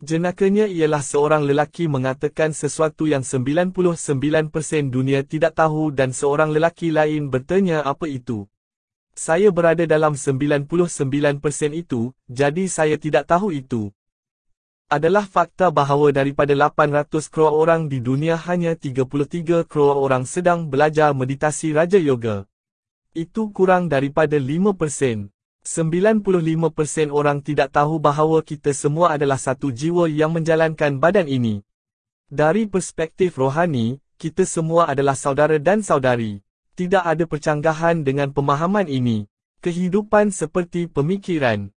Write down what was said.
Jenakanya ialah seorang lelaki mengatakan sesuatu yang 99% dunia tidak tahu dan seorang lelaki lain bertanya apa itu. Saya berada dalam 99% itu, jadi saya tidak tahu itu. Adalah fakta bahawa daripada 800 crore orang di dunia hanya 33 crore orang sedang belajar meditasi Raja Yoga. Itu kurang daripada 5%. 95% orang tidak tahu bahawa kita semua adalah satu jiwa yang menjalankan badan ini. Dari perspektif rohani, kita semua adalah saudara dan saudari. Tidak ada percanggahan dengan pemahaman ini. Kehidupan seperti pemikiran,